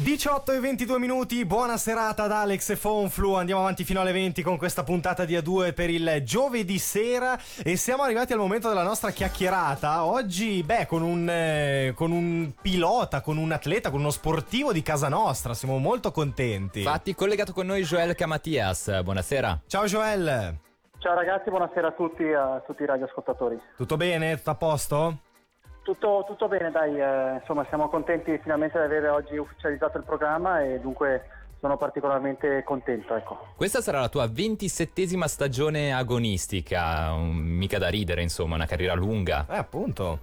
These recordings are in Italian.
18 e 22 minuti, buona serata ad Alex e Fonflu, andiamo avanti fino alle 20 con questa puntata di A2 per il giovedì sera e siamo arrivati al momento della nostra chiacchierata, oggi beh con un, eh, con un pilota, con un atleta, con uno sportivo di casa nostra, siamo molto contenti. Infatti collegato con noi Joel Camatias, buonasera. Ciao Joel. Ciao ragazzi, buonasera a tutti, a tutti i radioascoltatori. Tutto bene? Tutto a posto? Tutto, tutto bene, dai, eh, insomma siamo contenti finalmente di avere oggi ufficializzato il programma e dunque sono particolarmente contento. Ecco. Questa sarà la tua ventisettesima stagione agonistica, mica da ridere insomma, una carriera lunga. Eh appunto.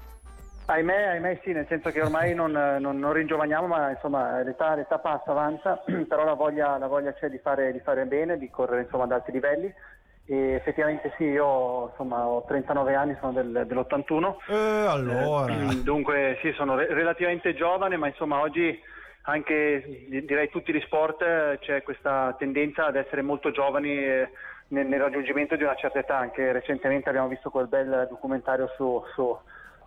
Ahimè, ahimè sì, nel senso che ormai non, non, non ringiovaniamo, ma insomma l'età, l'età, passa, avanza, però la voglia, la voglia c'è di fare, di fare, bene, di correre insomma, ad alti livelli e effettivamente sì, io insomma, ho 39 anni, sono del, dell'81. Eh, allora. Eh, dunque sì, sono re- relativamente giovane, ma insomma oggi anche direi tutti gli sport eh, c'è questa tendenza ad essere molto giovani eh, nel, nel, raggiungimento di una certa età. Anche recentemente abbiamo visto quel bel documentario su, su,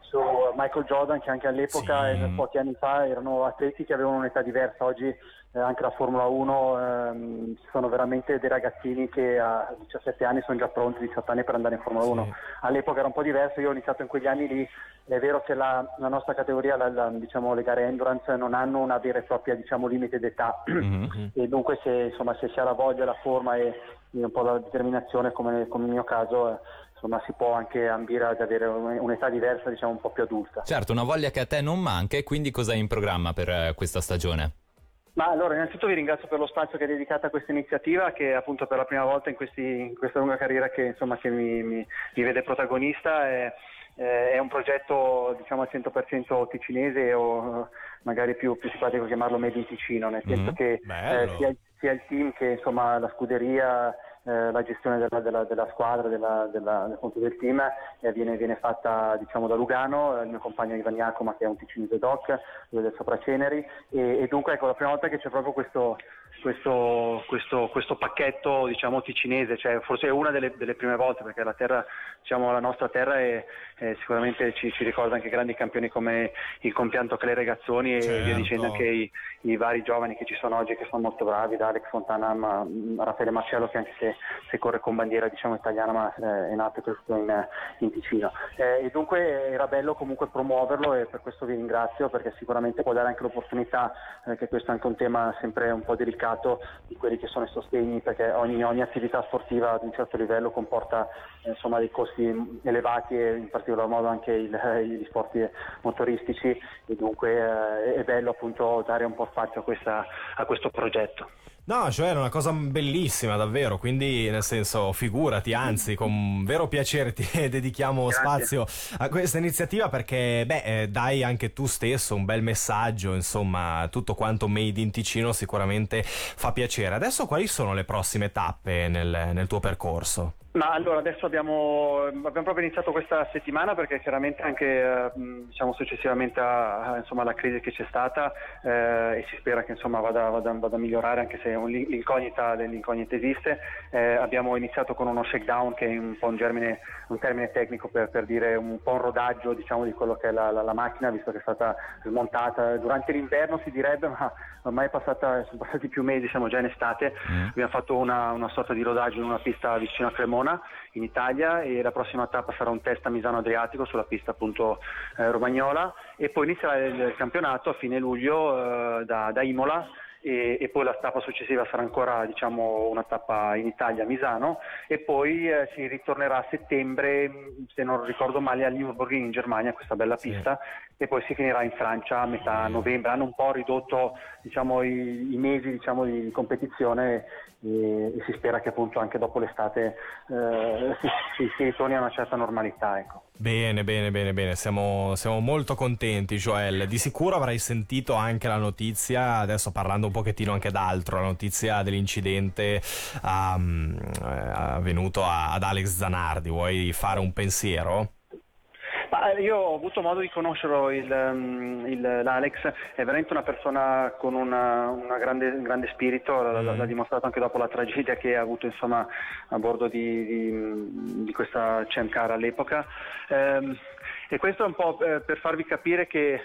su Michael Jordan che anche all'epoca, sì. pochi anni fa, erano atleti che avevano un'età diversa. Oggi eh, anche la Formula 1 ehm, ci sono veramente dei ragazzini che a 17 anni sono già pronti, 18 anni per andare in Formula 1. Sì. All'epoca era un po' diverso, io ho iniziato in quegli anni lì, è vero che la, la nostra categoria, la, la, diciamo, le gare endurance non hanno una vera e propria diciamo, limite d'età mm-hmm. e dunque se, insomma, se, si ha la voglia, la forma e, e un po' la determinazione come, come nel mio caso... Eh, insomma si può anche ambire ad avere un'età diversa, diciamo un po' più adulta. Certo, una voglia che a te non manca e quindi cosa hai in programma per eh, questa stagione? Ma allora, innanzitutto vi ringrazio per lo spazio che hai dedicato a questa iniziativa, che appunto per la prima volta in, questi, in questa lunga carriera che, insomma, che mi, mi, mi, vede protagonista. È, è un progetto diciamo al 100% ticinese o magari più, più simpatico chiamarlo Made in Ticino, nel senso mm, che eh, sia, sia, il team che insomma, la scuderia eh, la gestione della, della, della squadra, della, del team eh, viene, viene, fatta diciamo, da Lugano, il mio compagno Ivan Iacoma che è un ticinese doc, lui del Sopraceneri e, e dunque ecco la prima volta che c'è proprio questo, questo, questo, questo pacchetto diciamo, ticinese, cioè, forse è una delle, delle, prime volte perché la, terra, diciamo, la nostra terra è, è sicuramente ci, ci, ricorda anche grandi campioni come il compianto Clay Regazzoni e certo. via dicendo anche i, i, vari giovani che ci sono oggi che sono molto bravi, da Alex Fontana a Raffaele Marcello che anche se, se corre con bandiera diciamo, italiana ma eh, è nato in, in Ticino. Eh, e dunque era bello comunque promuoverlo e per questo vi ringrazio perché sicuramente può dare anche l'opportunità, eh, che questo è anche un tema sempre un po' delicato, mercato di quelli che sono i sostegni perché ogni, ogni attività sportiva ad un certo livello comporta insomma, dei costi elevati e in particolar modo anche il, eh, gli sport motoristici e dunque eh, è bello appunto dare un po' spazio a, questa, a questo progetto. No, cioè è una cosa bellissima davvero, quindi nel senso figurati, anzi con vero piacere ti dedichiamo Grazie. spazio a questa iniziativa perché beh eh, dai anche tu stesso un bel messaggio, insomma tutto quanto Made in Ticino sicuramente fa piacere. Adesso quali sono le prossime tappe nel, nel tuo percorso? Ma allora adesso abbiamo, abbiamo, proprio iniziato questa settimana perché chiaramente anche eh, diciamo, successivamente a, insomma, alla crisi che c'è stata eh, e si spera che insomma, vada, vada, vada, a migliorare anche se l'incognita, l'incognita esiste, eh, abbiamo iniziato con uno shakedown che è un po' un, germine, un termine tecnico per, per, dire un po' un rodaggio diciamo, di quello che è la, la, la, macchina visto che è stata smontata durante l'inverno si direbbe ma ormai è passata, sono passati più mesi, siamo già in estate, mm. abbiamo fatto una, una sorta di rodaggio in una pista vicino a Cremona Verona in Italia e la prossima tappa sarà un test a Misano Adriatico sulla pista appunto eh, romagnola. E poi inizierà il campionato a fine luglio eh, da, da Imola e, e, poi la tappa successiva sarà ancora diciamo, una tappa in Italia a Misano e poi eh, si ritornerà a settembre, se non ricordo male, a Nürburgring in Germania, questa bella pista, sì. e poi si finirà in Francia a metà novembre. Hanno un po' ridotto diciamo, i, i, mesi diciamo, di competizione e, e, si spera che appunto anche dopo l'estate eh, si, si, si, ritorni a una certa normalità. Ecco. Bene, bene, bene, bene, siamo, siamo molto contenti Joel. Di sicuro avrai sentito anche la notizia, adesso parlando un pochettino anche d'altro, la notizia dell'incidente um, avvenuto ad Alex Zanardi. Vuoi fare un pensiero? Ma io ho avuto modo di conoscerlo, il, mm, il, l'Alex è veramente una persona con una, una grande, un grande spirito, mm. l'ha, l'ha, dimostrato anche dopo la tragedia che ha avuto insomma, a bordo di, di, di questa Car all'epoca. Eh, e questo è un po' eh, per farvi capire che eh,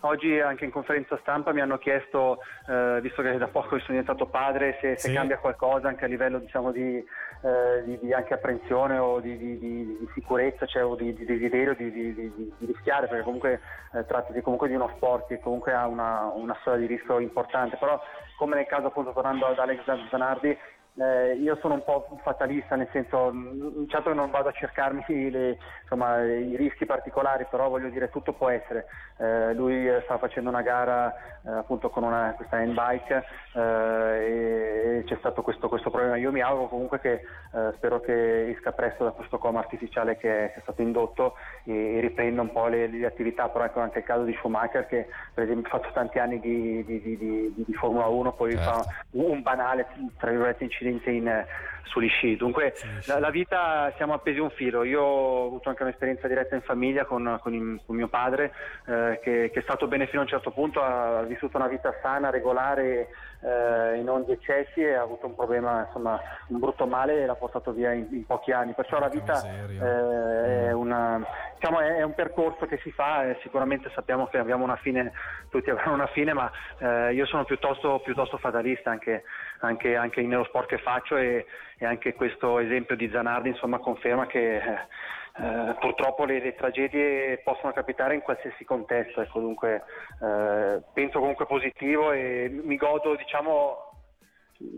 oggi anche in conferenza stampa mi hanno chiesto, eh, visto che da poco sono diventato padre, se, se sì. cambia qualcosa anche a livello diciamo, di, eh, di, di, anche apprensione o di, di sicurezza cioè, o di, desiderio di, rischiare, perché comunque eh, trattasi comunque di uno sport che comunque ha una, una storia di rischio importante, però come nel caso appunto tornando ad Alex Zanardi eh, io sono un po' fatalista, nel senso, mm, certo che non vado a cercarmi le, insomma, i rischi particolari, però voglio dire tutto può essere. Eh, lui sta facendo una gara eh, appunto con una, questa handbike eh, e c'è stato questo, questo, problema. Io mi auguro comunque che eh, spero che esca presto da questo coma artificiale che, che è stato indotto e, e, riprenda un po' le, le, attività, però ecco anche il caso di Schumacher che per esempio ha fatto tanti anni di, di, di, di Formula 1, poi certo. fa un banale, tra virgolette, incidente incidente in, sugli sci. Dunque sì, sì. La, la, vita siamo appesi a un filo. Io ho avuto anche un'esperienza diretta in famiglia con, con, il, con mio padre eh, che, che, è stato bene fino a un certo punto, ha vissuto una vita sana, regolare eh, e non di eccessi e ha avuto un problema, insomma un brutto male e l'ha portato via in, in pochi anni. Perciò la vita eh, è, una, diciamo, è, è, un percorso che si fa e sicuramente sappiamo che abbiamo una fine, tutti avranno una fine, ma eh, io sono piuttosto, piuttosto fatalista anche, anche, anche nello sport che faccio e, e anche questo esempio di Zanardi insomma, conferma che eh, purtroppo le, le, tragedie possono capitare in qualsiasi contesto, dunque eh, penso comunque positivo e mi godo diciamo,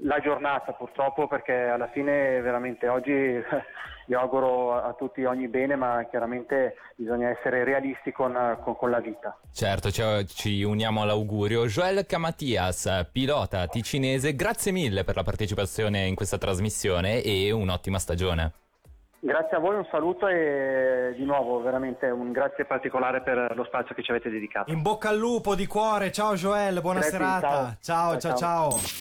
la giornata purtroppo perché alla fine veramente oggi io auguro a tutti ogni bene ma chiaramente bisogna essere realisti con, con, con la vita. Certo, cioè, ci uniamo all'augurio. Joel Camatias, pilota ticinese, grazie mille per la partecipazione in questa trasmissione e un'ottima stagione. Grazie a voi, un saluto e di nuovo veramente un grazie particolare per lo spazio che ci avete dedicato. In bocca al lupo di cuore, ciao Joel, buona grazie, serata. ciao, ciao, ciao. ciao. ciao.